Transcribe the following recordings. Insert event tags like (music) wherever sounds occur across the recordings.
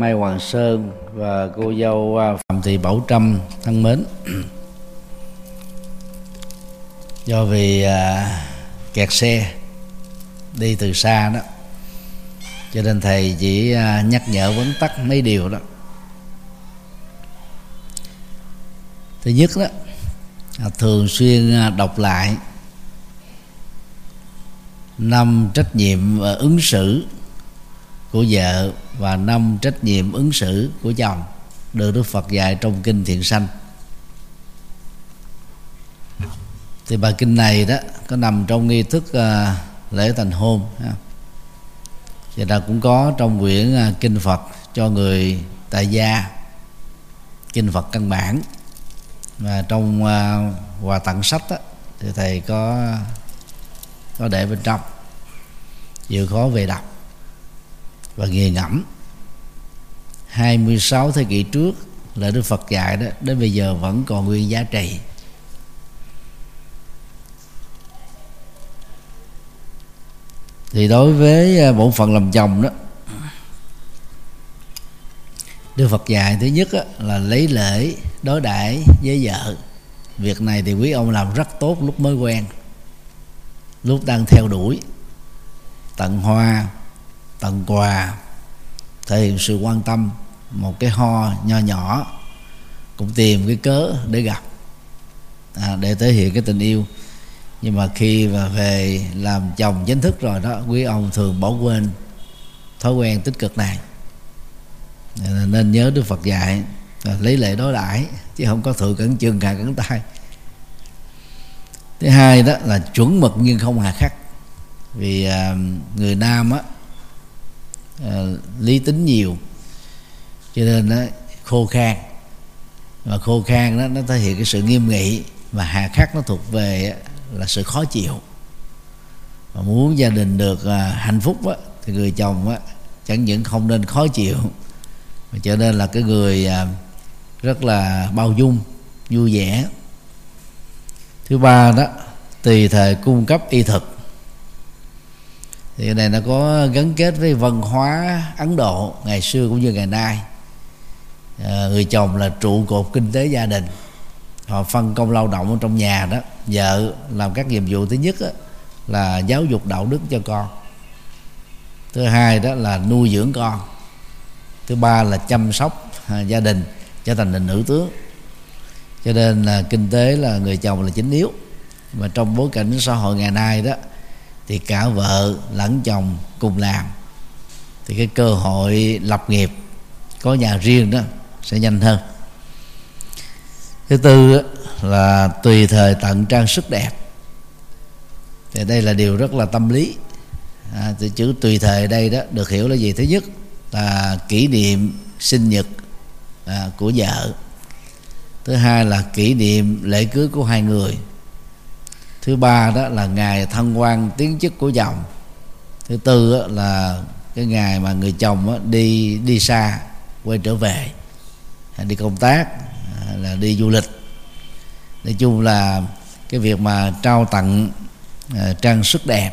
Mai Hoàng Sơn và cô dâu à, Phạm Thị Bảo Trâm thân mến. Do vì à, kẹt xe đi từ xa đó cho nên thầy chỉ à, nhắc nhở vấn tắc mấy điều đó. Thứ nhất đó à, thường xuyên à, đọc lại năm trách nhiệm và ứng xử của vợ và năm trách nhiệm ứng xử của chồng được Đức Phật dạy trong kinh Thiện Sanh. Thì bài kinh này đó có nằm trong nghi thức à, lễ thành hôn ha. và cũng có trong quyển à, kinh Phật cho người tại gia kinh Phật căn bản. Và trong à, quà tặng sách đó, thì thầy có có để bên trong. Chịu khó về đọc và nghiền ngẫm. 26 thế kỷ trước là Đức Phật dạy đó, đến bây giờ vẫn còn nguyên giá trị. Thì đối với à, bộ phận làm chồng đó, Đức Phật dạy thứ nhất là lấy lễ đối đãi với vợ. Việc này thì quý ông làm rất tốt lúc mới quen, lúc đang theo đuổi. Tận hoa tặng quà. Thể hiện sự quan tâm một cái ho nho nhỏ cũng tìm cái cớ để gặp. À, để thể hiện cái tình yêu. Nhưng mà khi mà về làm chồng chính thức rồi đó quý ông thường bỏ quên thói quen tích cực này. Nên nhớ đức phật dạy à, lấy lệ đối đãi chứ không có thượng cẩn chân hạ cẩn tay. Thứ hai đó là chuẩn mực nhưng không hà khắc. Vì à, người nam á à, lý tính nhiều. Cho nên nó khô khan. Và khô khan đó nó thể hiện cái sự nghiêm nghị và hà khắc nó thuộc về là sự khó chịu. Mà muốn gia đình được à, hạnh phúc á, thì người chồng á, chẳng những không nên khó chịu mà trở nên là cái người à, rất là bao dung vui vẻ. Thứ ba đó tùy thời cung cấp y thực thì cái này nó có gắn kết với văn hóa Ấn Độ ngày xưa cũng như ngày nay. À, người chồng là trụ cột kinh tế gia đình. Họ phân công lao động ở trong nhà đó. Vợ làm các nhiệm vụ. Thứ nhất đó, là giáo dục đạo đức cho con. Thứ hai đó là nuôi dưỡng con. Thứ ba là chăm sóc à, gia đình trở thành đình nữ tướng. Cho nên là kinh tế là người chồng là chính yếu. Mà trong bối cảnh xã hội ngày nay đó thì cả vợ lẫn chồng cùng làm. Thì cái cơ hội lập nghiệp có nhà riêng đó sẽ nhanh hơn. Thứ tư là tùy thời tận trang sức đẹp. Thì đây là điều rất là tâm lý. À, từ chữ tùy thời đây đó được hiểu là gì? Thứ nhất là kỷ niệm sinh nhật à, của vợ. Thứ hai là kỷ niệm lễ cưới của hai người thứ ba đó là ngày thân quan tiến chức của chồng thứ tư là cái ngày mà người chồng đi đi xa, quay trở về à, đi công tác à, là đi du lịch. Nói chung là cái việc mà trao tặng à, trang sức đẹp,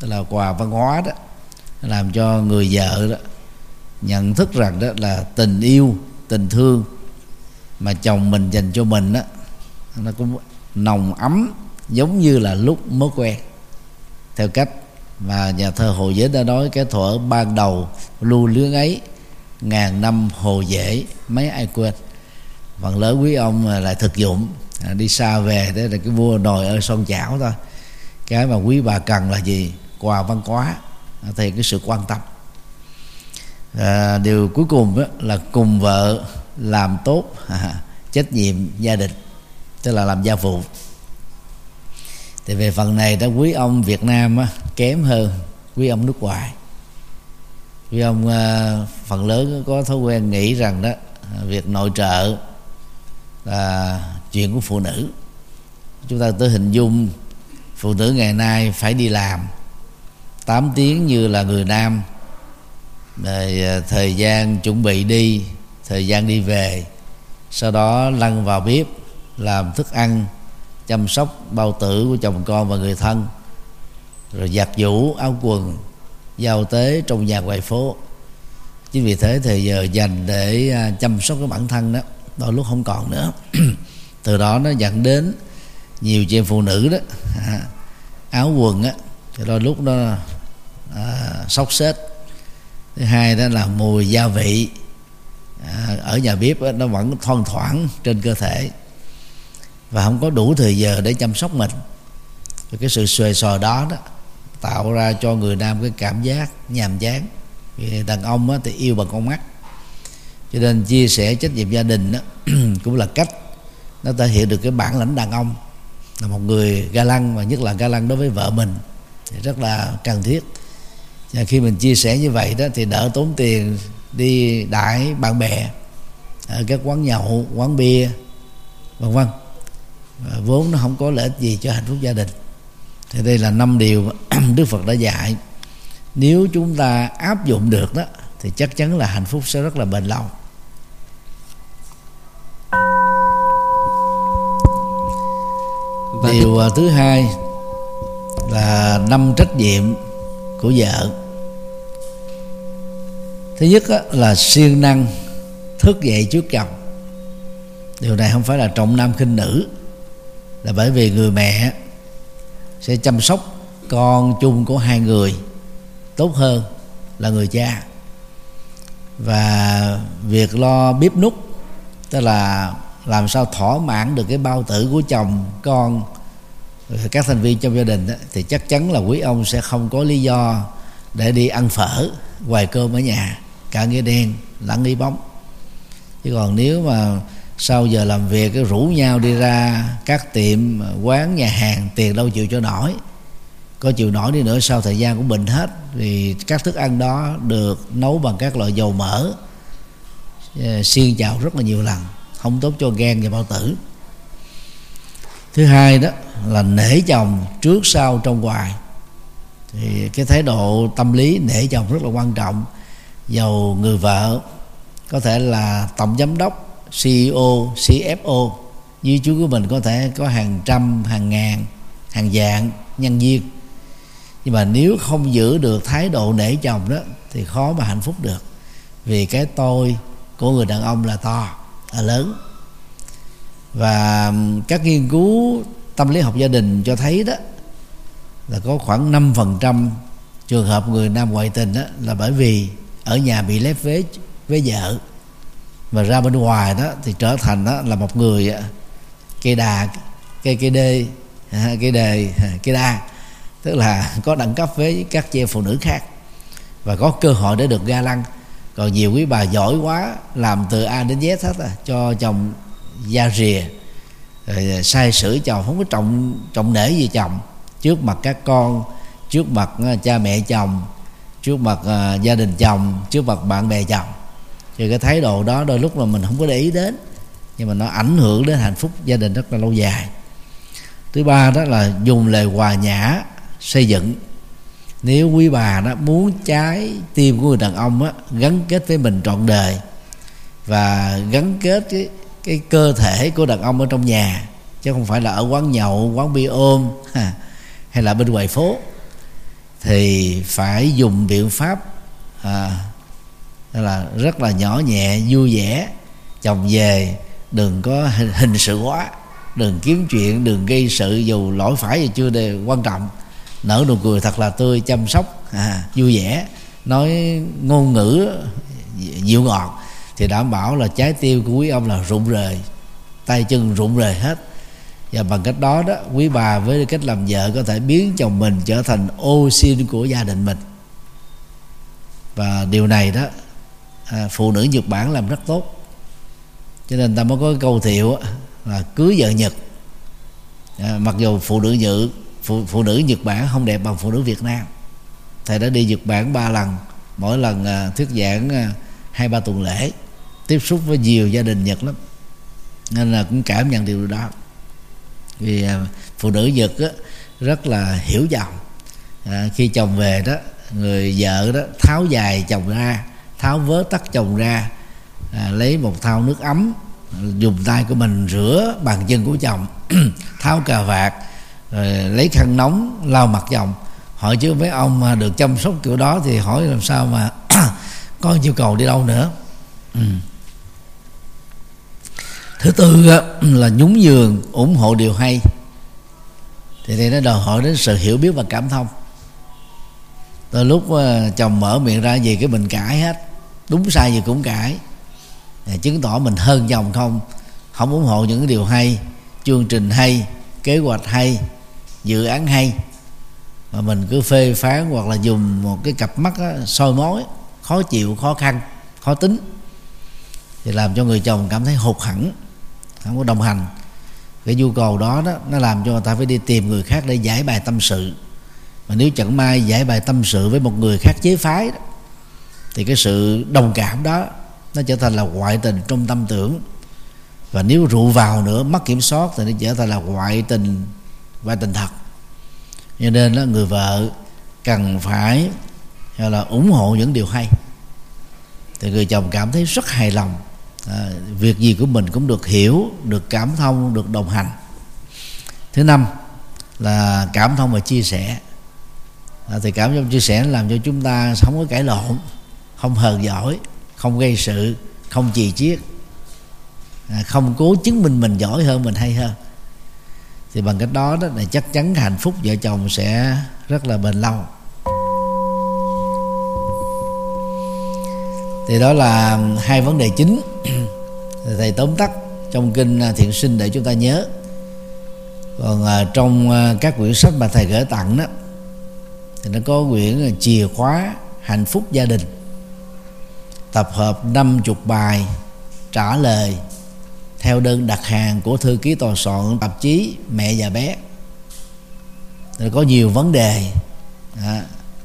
tức là quà văn hóa đó, làm cho người vợ đó nhận thức rằng đó là tình yêu, tình thương mà chồng mình dành cho mình đó nó cũng nồng ấm giống như là lúc mới quen. Theo cách mà nhà thơ hồ giới đã nói cái thuở ban đầu lưu luyến ấy ngàn năm hồ dễ mấy ai quên. Phần lớn quý ông lại thực dụng à, đi xa về đó là cái vua nồi ở son chảo thôi. Cái mà quý bà cần là gì? Quà văn hóa à, thì cái sự quan tâm. À, điều cuối cùng đó là cùng vợ làm tốt à, (laughs) trách nhiệm gia đình tức là làm gia vụ thì về phần này đó quý ông Việt Nam á, kém hơn quý ông nước ngoài. Quý ông à, phần lớn có thói quen nghĩ rằng đó việc nội trợ là chuyện của phụ nữ. Chúng ta tới hình dung phụ nữ ngày nay phải đi làm. 8 tiếng như là người nam. Rồi ờ, thời gian chuẩn bị đi thời gian đi về. Sau đó lăn vào bếp làm thức ăn chăm sóc bao tử của chồng con và người thân. Rồi giặt vũ áo quần giao tế trong nhà ngoài phố. Chính vì thế thì giờ dành để à, chăm sóc cái bản thân đó đôi lúc không còn nữa. (clears throat) Từ đó nó dẫn đến nhiều chị em phụ nữ đó à, áo quần á thì đôi lúc nó à, sốc xếp thứ hai đó là mùi gia vị. À, ở nhà bếp đó, nó vẫn thoang thoảng trên cơ thể và không có đủ thời giờ để chăm sóc mình. Và cái sự xuề sò đó đó tạo ra cho người nam cái cảm giác nhàm chán. Vì đàn ông á, thì yêu bằng con mắt. Cho nên chia sẻ trách nhiệm gia đình đó, (clears throat) cũng là cách nó thể hiện được cái bản lãnh đàn ông. Là một người ga lăng và nhất là ga lăng đối với vợ mình thì rất là cần thiết. Và khi mình chia sẻ như vậy đó thì đỡ tốn tiền đi đãi bạn bè ở các quán nhậu quán bia vân vân vốn nó không có lợi ích gì cho hạnh phúc gia đình. Thì đây là năm điều (clears throat) đức phật đã dạy. Nếu chúng ta áp dụng được đó, thì chắc chắn là hạnh phúc sẽ rất là bền lâu. Và điều à, thứ hai là năm trách nhiệm của vợ. Thứ nhất là siêng năng thức dậy trước chồng. Điều này không phải là trọng nam khinh nữ là bởi vì người mẹ sẽ chăm sóc con chung của hai người tốt hơn là người cha. Và việc lo bếp nút tức là làm sao thỏa mãn được cái bao tử của chồng con các thành viên trong gia đình đó, thì chắc chắn là quý ông sẽ không có lý do để đi ăn phở hoài cơm ở nhà cả nghĩa đen lẫn nghi bóng. Chứ còn nếu mà sau giờ làm việc, cứ rủ nhau đi ra các tiệm ờ, quán, nhà hàng, tiền đâu chịu cho nổi. Có chịu nổi đi nữa, sau thời gian cũng bệnh hết. Vì các thức ăn đó được nấu bằng các loại dầu mỡ ờ, xiên chảo rất là nhiều lần, không tốt cho gan và bao tử. Thứ hai đó là nể chồng trước sau trong ngoài thì cái thái độ tâm lý nể chồng rất là quan trọng. Dầu người vợ, có thể là tổng giám đốc CEO CFO như chú của mình có thể có hàng trăm, hàng ngàn, hàng vạn nhân viên. Nhưng mà nếu không giữ được thái độ nể chồng đó, thì khó mà hạnh phúc được. Vì cái tôi của người đàn ông là to, là lớn. Và các nghiên cứu tâm lý học gia đình cho thấy đó, là có khoảng 5% trường hợp người nam ngoại tình đó là bởi vì ở nhà bị lép vế với vợ và ra bên ngoài đó thì trở thành đó là một người à, cây đà, cây cây đê à, cây đề à, cây đa. Tức là (laughs) có đẳng cấp với các chị em phụ nữ khác và có cơ hội để được ga lăng. Còn nhiều quý bà giỏi quá, làm từ a đến z hết à cho chồng da rìa, rồi sai sử chồng, không có trọng trọng nể gì chồng. Trước mặt các con, trước mặt cha mẹ chồng, trước mặt gia đình chồng, trước mặt bạn bè chồng thì cái thái độ đó đôi lúc là mình không có để ý đến nhưng mà nó ảnh hưởng đến hạnh phúc gia đình rất là lâu dài. Thứ ba đó là dùng lời hòa nhã xây dựng. Nếu quý bà đó muốn trái tim của người đàn ông á, gắn kết với mình trọn đời và gắn kết cái cái cơ thể của đàn ông ở trong nhà chứ không phải là ở quán nhậu quán bia ôm hay là bên ngoài phố thì phải dùng biện pháp à, là rất là nhỏ nhẹ vui vẻ. Chồng về đừng có hình sự quá. Đừng kiếm chuyện đừng gây sự dù lỗi phải gì chưa đều quan trọng. Nở nụ cười thật là tươi chăm sóc à, vui vẻ. Nói ngôn ngữ dịu ngọt thì đảm bảo là trái tim của quý ông là rụng rời tay chân rụng rời hết. Và bằng cách đó đó quý bà với cách làm vợ có thể biến chồng mình trở thành ô xin của gia đình mình. Và điều này đó à, phụ nữ nhật bản làm rất tốt. Cho nên ta mới có câu thiệu là cưới vợ nhật. À, mặc dù phụ nữ nhật phụ, phụ nữ nhật bản không đẹp bằng phụ nữ việt nam. Thầy đã đi nhật bản ba lần mỗi lần à, thuyết giảng à, hai ba tuần lễ tiếp xúc với nhiều gia đình nhật lắm. Nên là cũng cảm nhận điều đó. Vì à, phụ nữ nhật á, rất là hiểu chồng. À, khi chồng về đó người vợ đó tháo dài chồng ra tháo vớ tắt chồng ra à, lấy một thau nước ấm dùng tay của mình rửa bàn chân của chồng (clears throat) tháo cà vạt rồi lấy khăn nóng lau mặt chồng. Hỏi chứ mấy ông mà được chăm sóc kiểu đó thì hỏi làm sao mà (clears throat) có nhu cầu đi đâu nữa. Ừ. thứ tư là nhún giường ủng hộ điều hay. Thì đây nó đòi hỏi đến sự hiểu biết và cảm thông. Tới lúc à, chồng mở miệng ra gì cái mình cãi hết đúng sai gì cũng cãi. Chứng tỏ mình hơn dòng không. Không ủng hộ những điều hay chương trình hay kế hoạch hay dự án hay. Mà mình cứ phê phán hoặc là dùng một cái cặp mắt đó, soi mói khó chịu khó khăn khó tính. Thì làm cho người chồng cảm thấy hụt hẳn không có đồng hành. Cái nhu cầu đó đó nó làm cho người ta phải đi tìm người khác để giải bài tâm sự. Mà nếu chẳng may giải bài tâm sự với một người khác chế phái đó, thì cái sự đồng cảm đó nó trở thành là ngoại tình trong tâm tưởng. Và nếu rượu vào nữa mất kiểm soát thì nó trở thành là ngoại tình ngoại tình thật. Cho nên đó, người vợ cần phải hay là ủng hộ những điều hay. Thì người chồng cảm thấy rất hài lòng. À, việc gì của mình cũng được hiểu được cảm thông được đồng hành. Thứ năm là cảm thông và chia sẻ. À, thì cảm thông chia sẻ làm cho chúng ta không có cãi lộn không hờn giỏi, không gây sự, không chì chiết. À, không cố chứng minh mình giỏi hơn mình hay hơn. Thì bằng cách đó đó là chắc chắn hạnh phúc vợ chồng sẽ rất là bền lâu. Thì đó là hai vấn đề chính. (coughs) Thầy tóm tắt trong kinh à, thiện sinh để chúng ta nhớ. Còn à, trong các quyển sách mà thầy gửi tặng đó, thì nó có quyển chìa khóa hạnh phúc gia đình tập hợp năm chục bài trả lời theo đơn đặt hàng của thư ký tòa soạn tạp chí mẹ và bé. Rồi có nhiều vấn đề à,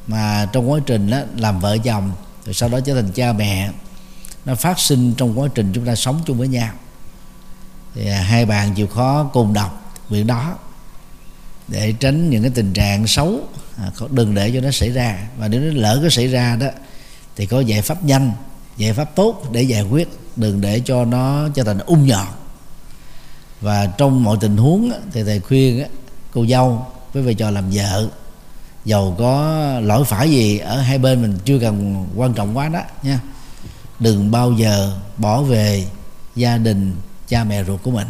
mà trong quá trình đó, làm vợ chồng rồi sau đó trở thành cha mẹ nó phát sinh trong quá trình chúng ta sống chung với nhau. Thì à, hai bạn chịu khó cùng đọc việc đó để tránh những cái tình trạng xấu à, đừng để cho nó xảy ra. Và nếu nó lỡ có xảy ra đó thì có giải pháp nhanh giải pháp tốt để giải quyết đừng để cho nó trở thành ung nhọt. Và trong mọi tình huống thì thầy khuyên cô dâu với vai trò làm vợ dầu có lỗi phải gì ở hai bên mình chưa cần quan trọng quá đó nha. Đừng bao giờ bỏ về gia đình cha mẹ ruột của mình.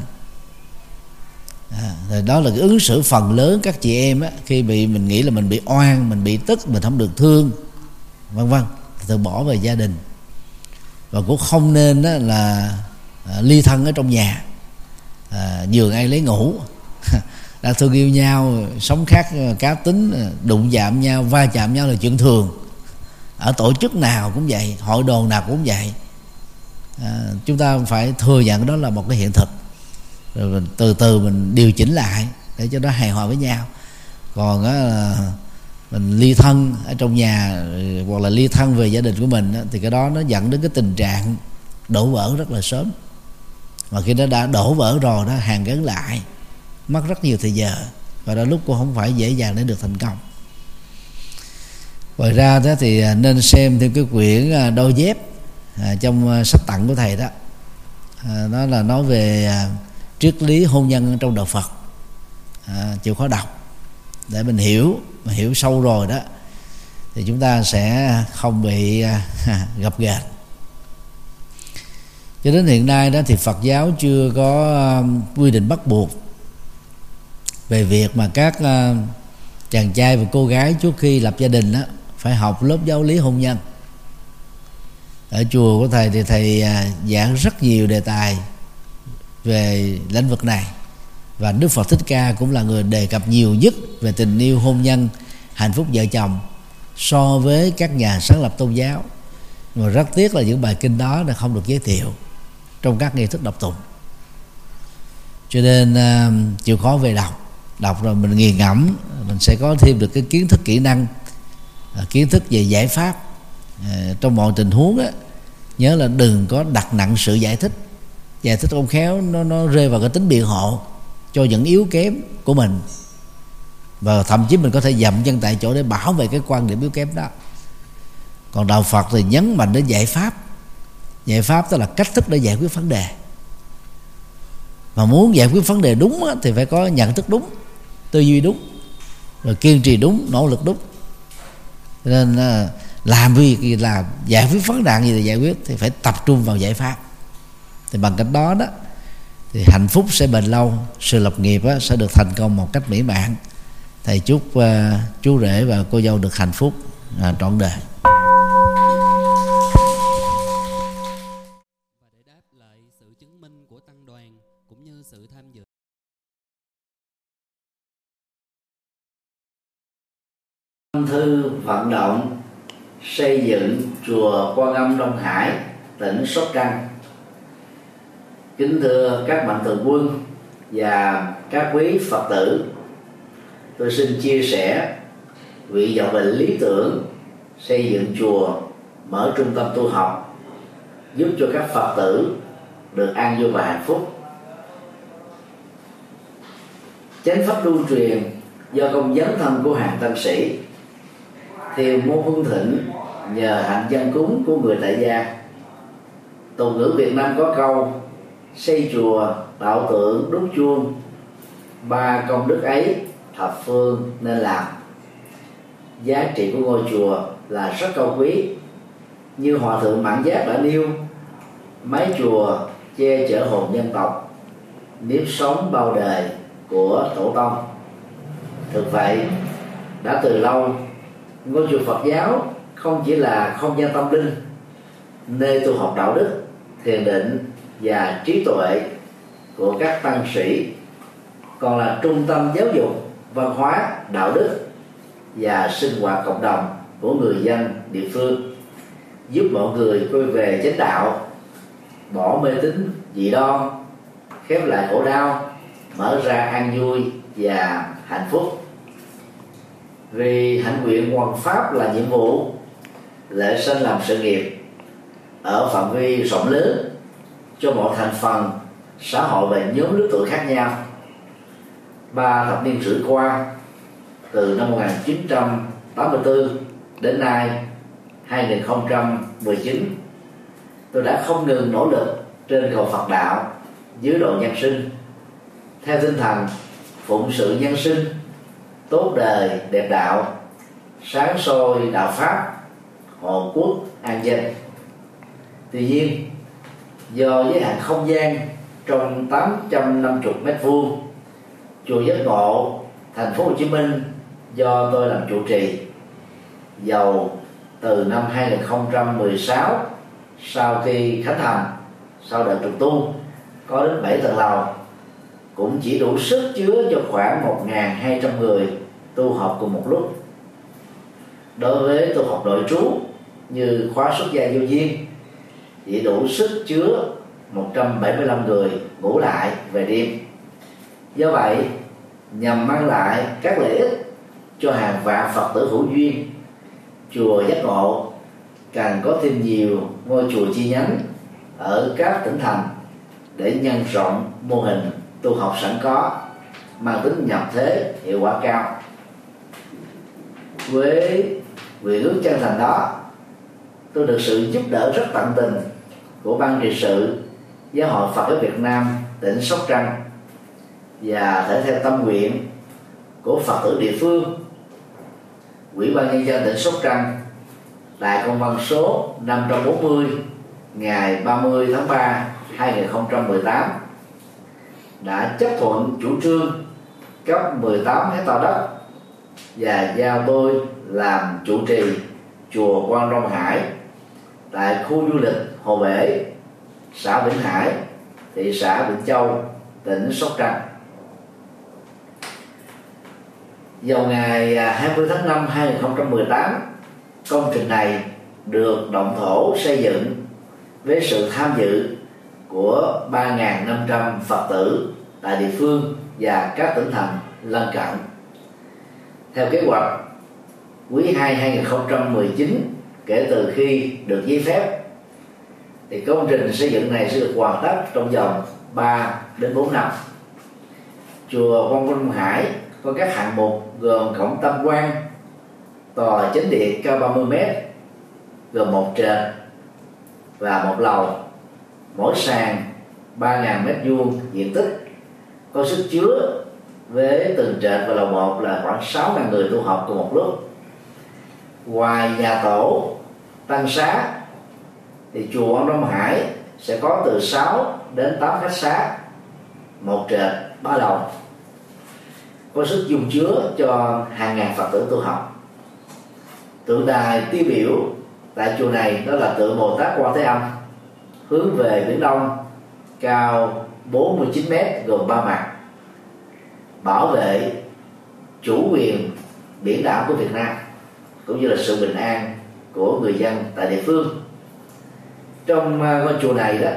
À, đó là cái ứng xử phần lớn các chị em á, khi bị mình nghĩ là mình bị oan mình bị tức mình không được thương vân vân từ bỏ về gia đình và cũng không nên đó là à, ly thân ở trong nhà. À, giường ai lấy ngủ. (laughs) Đã thương yêu nhau sống khác à, cá tính à, đụng chạm nhau va chạm nhau là chuyện thường. Ở tổ chức nào cũng vậy hội đoàn nào cũng vậy. À, chúng ta phải thừa nhận đó là một cái hiện thực. Rồi mình từ từ mình điều chỉnh lại để cho nó hài hòa với nhau. Còn á là mình ly thân ở trong nhà hoặc là ly thân về gia đình của mình thì cái đó nó dẫn đến cái tình trạng đổ vỡ rất là sớm. Mà khi nó đã đổ vỡ rồi đó hàng gắn lại mất rất nhiều thời giờ và đó lúc cũng không phải dễ dàng để được thành công. Ngoài ra đó thì à, nên xem thêm cái quyển à, đôi dép à, trong à, sách tặng của thầy đó. À, là nói về à, triết lý hôn nhân trong đạo Phật. À, chịu khó đọc để mình hiểu mà hiểu sâu rồi đó, thì chúng ta sẽ không bị à, gặp gạt. Cho đến hiện nay đó thì Phật giáo chưa có à, quy định bắt buộc về việc mà các à, chàng trai và cô gái trước khi lập gia đình đó phải học lớp giáo lý hôn nhân. Ở chùa của thầy thì thầy giảng rất nhiều đề tài về lĩnh vực này và Đức Phật Thích Ca cũng là người đề cập nhiều nhất về tình yêu hôn nhân hạnh phúc vợ chồng so với các nhà sáng lập tôn giáo. Mà rất tiếc là những bài kinh đó là không được giới thiệu trong các nghi thức đọc tụng. Cho nên uh, chịu khó về đọc đọc rồi mình nghiền ngẫm mình sẽ có thêm được cái kiến thức kỹ năng uh, kiến thức về giải pháp uh, trong mọi tình huống á, nhớ là đừng có đặt nặng sự giải thích. Giải thích không khéo nó nó rơi vào cái tính biện hộ cho những yếu kém của mình. Và thậm chí mình có thể dậm chân tại chỗ để bảo vệ cái quan điểm yếu kém đó. Còn đạo phật thì nhấn mạnh đến giải pháp. Giải pháp tức là cách thức để giải quyết vấn đề. Mà muốn giải quyết vấn đề đúng thì phải có nhận thức đúng, tư duy đúng, rồi kiên trì đúng, nỗ lực đúng. Nên à, làm việc gì làm giải quyết vấn nạn gì thì giải quyết, thì phải tập trung vào giải pháp. Thì bằng cách đó đó thì hạnh phúc sẽ bền lâu sự lập nghiệp á, sẽ được thành công một cách mỹ mãn thầy chúc uh, chú rể và cô dâu được hạnh phúc uh, trọn đời để đáp lại sự chứng minh của tăng đoàn cũng như sự thư vận động xây dựng chùa Quan Âm Đông Hải, tỉnh Sóc Trăng. Kính thưa các mạnh thường quân và các quý Phật tử, tôi xin chia sẻ vị vọng về lý tưởng xây dựng chùa, mở trung tâm tu học, giúp cho các Phật tử được an vui và hạnh phúc. Chánh pháp lưu truyền do công dấn thân của hàng tăng sĩ thiền môn hưng thịnh nhờ hạnh dân cúng của người tại gia tục ngữ việt nam có câu xây chùa, tạo tượng, đúc chuông. Ba công đức ấy thập phương nên làm. Giá trị của ngôi chùa là rất cao quý. Như hòa thượng mãn giác đã nêu, mái chùa che chở hồn dân tộc, nếp sống bao đời của tổ tông. Thực vậy, đã từ lâu, ngôi chùa Phật giáo không chỉ là không gian tâm linh, nơi tu học đạo đức, thiền định và trí tuệ của các tăng sĩ còn là trung tâm giáo dục, văn hóa, đạo đức và sinh hoạt cộng đồng của người dân địa phương, giúp mọi người quay về chánh đạo, bỏ mê tín dị đoan, khép lại khổ đau, mở ra an vui và hạnh phúc. Vì hạnh nguyện hoàn pháp là nhiệm vụ, lễ sinh làm sự nghiệp ở phạm vi rộng lớn cho mọi thành phần xã hội và nhóm lứa tuổi khác nhau. Ba thập niên rưỡi qua, từ năm 1984 đến nay 2019 tôi đã không ngừng nỗ lực trên cầu Phật đạo, dưới độ nhân sinh. Theo tinh thần phụng sự nhân sinh, tốt đời, đẹp đạo, sáng soi đạo pháp, hộ quốc an dân. Tuy nhiên do giới hạn không gian trong 850 mét vuông. Chùa Giác Ngộ, thành phố Hồ Chí Minh do tôi làm chủ trì, giàu từ năm 2016 sau khi khánh thành, sau đợt trùng tu, có đến 7 tầng lầu. Cũng chỉ đủ sức chứa cho khoảng 1.200 người tu học cùng một lúc. Đối với tu học nội trú như khóa xuất gia vô duyên chỉ đủ sức chứa 175 người ngủ lại về đêm. Do vậy, nhằm mang lại các lợi ích cho hàng vạn phật tử hữu duyên, chùa giác ngộ càng có thêm nhiều ngôi chùa chi nhánh ở các tỉnh thành để nhân rộng mô hình tu học sẵn có, mang tính nhập thế hiệu quả cao. Với nguyện ước chân thành đó, tôi được sự giúp đỡ rất tận tình của ban trị sự giáo hội Phật giáo Việt Nam tỉnh Sóc Trăng và thể theo tâm nguyện của Phật tử địa phương, Ủy ban nhân dân tỉnh Sóc Trăng tại công văn số 540 ngày 30 tháng 3 2018 đã chấp thuận chủ trương cấp 18 hecta đất và giao tôi làm chủ trì chùa Quan Long Hải tại khu du lịch Hồ Bể, xã Vĩnh Hải, thị xã Vĩnh Châu, tỉnh Sóc Trăng. Vào ngày à, 20 tháng 5 2018, công trình này được động thổ xây dựng với sự tham dự của 3.500 Phật tử tại địa phương và các tỉnh thành lân cận theo kế hoạch quý 2 2019 kể từ khi được giấy phép thì công trình xây dựng này sẽ được hoàn tất trong vòng 3 đến 4 năm. Chùa Quang Minh Hải có các hạng mục gồm cổng tam quan, tòa chính điện cao 30 m gồm một trệt và một lầu. Mỗi sàn 3.000 mét vuông diện tích, có sức chứa với từng trệt và lầu một là khoảng 6.000 người tu học cùng một lúc. Ngoài nhà tổ, tăng xá thì chùa Ông Đông Hải sẽ có từ 6 đến 8 khách xá một trệt, ba lầu. Có sức dung chứa cho hàng ngàn phật tử tu học. Tượng đài tiêu biểu tại chùa này đó là tượng Bồ Tát Quan Thế Âm, hướng về biển đông, cao 49 mét, gồm ba mặt, bảo vệ chủ quyền biển đảo của Việt Nam, cũng như là sự bình an của người dân tại địa phương trong ờ, ngôi chùa này đó,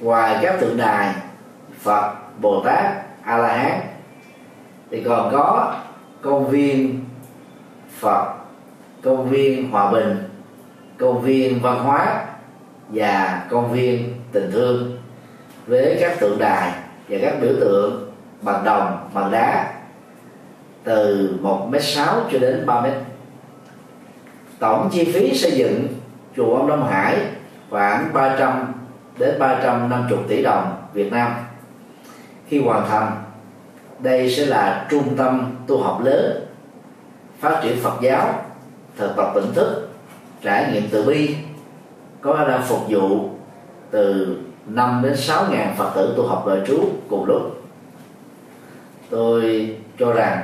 ngoài các tượng đài Phật, Bồ Tát A La Hán thì còn có công viên Phật, công viên Hòa Bình, công viên văn hóa và công viên tình thương với các tượng đài và các biểu tượng bằng đồng, bằng đá từ 1 m sáu cho đến 3 m tổng chi phí xây dựng chùa ông Đông Hải khoảng 300 đến 350 tỷ đồng Việt Nam. Khi hoàn thành, đây sẽ là trung tâm tu học lớn, phát triển Phật giáo, thực tập tỉnh thức, trải nghiệm từ bi, có khả năng phục vụ từ 5 đến 6 ngàn Phật tử tu học đời trú cùng lúc. Tôi cho rằng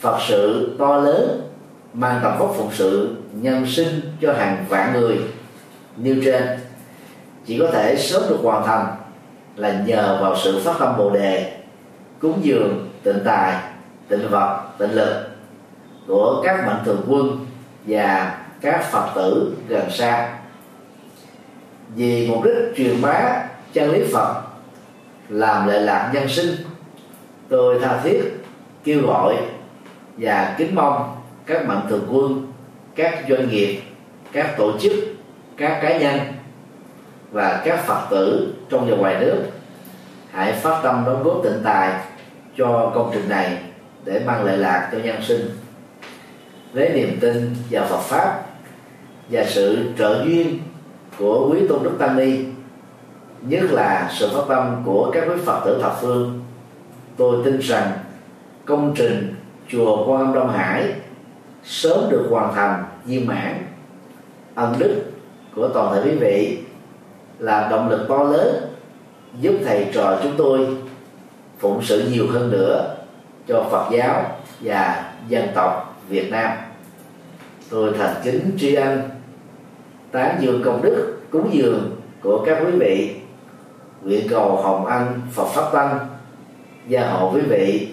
Phật sự to lớn, mang tầm vóc phụng sự nhân sinh cho hàng vạn người nêu trên. Chỉ có thể sớm được hoàn thành là nhờ vào sự phát tâm bồ đề, cúng dường tịnh tài, tịnh vật, tịnh lực của các mạnh thường quân và các phật tử gần xa. Vì mục đích truyền bá chân lý phật, làm lệ lạc nhân sinh, tôi tha thiết kêu gọi và kính mong các mạnh thường quân, các doanh nghiệp, các tổ chức các cá nhân và các phật tử trong và ngoài nước, hãy phát tâm đóng góp tịnh tài cho công trình này để mang lợi lạc cho nhân sinh. Với niềm tin vào Phật pháp và sự trợ duyên của quý tôn đức tăng ni, nhất là sự phát tâm của các quý phật tử thập phương, tôi tin rằng công trình chùa Quan Âm Đông Hải sớm được hoàn thành viên mãn, ân đức của toàn thể quý vị là động lực to lớn giúp thầy trò chúng tôi phụng sự nhiều hơn nữa cho Phật giáo và dân tộc Việt Nam. Tôi thành kính tri ân, tán dương công đức, cúng dường của các quý vị, nguyện cầu hồng ân Phật pháp tăng gia hộ quý vị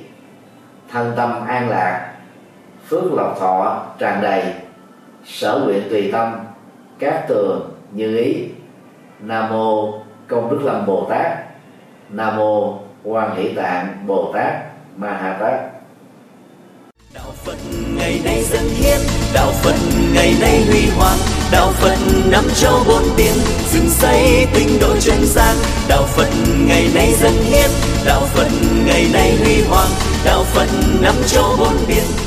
thân tâm an lạc, phước lộc thọ tràn đầy, sở nguyện tùy tâm các tường như ý. Nam mô công đức lâm bồ tát. Nam mô quan hỷ tạng bồ tát ma ha tát. Đạo phật ngày nay dân hiến, đạo phật ngày nay huy hoàng, đạo phật năm châu bốn biển dựng xây tinh độ chân gian đạo phật ngày nay dân hiến, đạo phật ngày nay huy hoàng, đạo phật năm châu bốn biển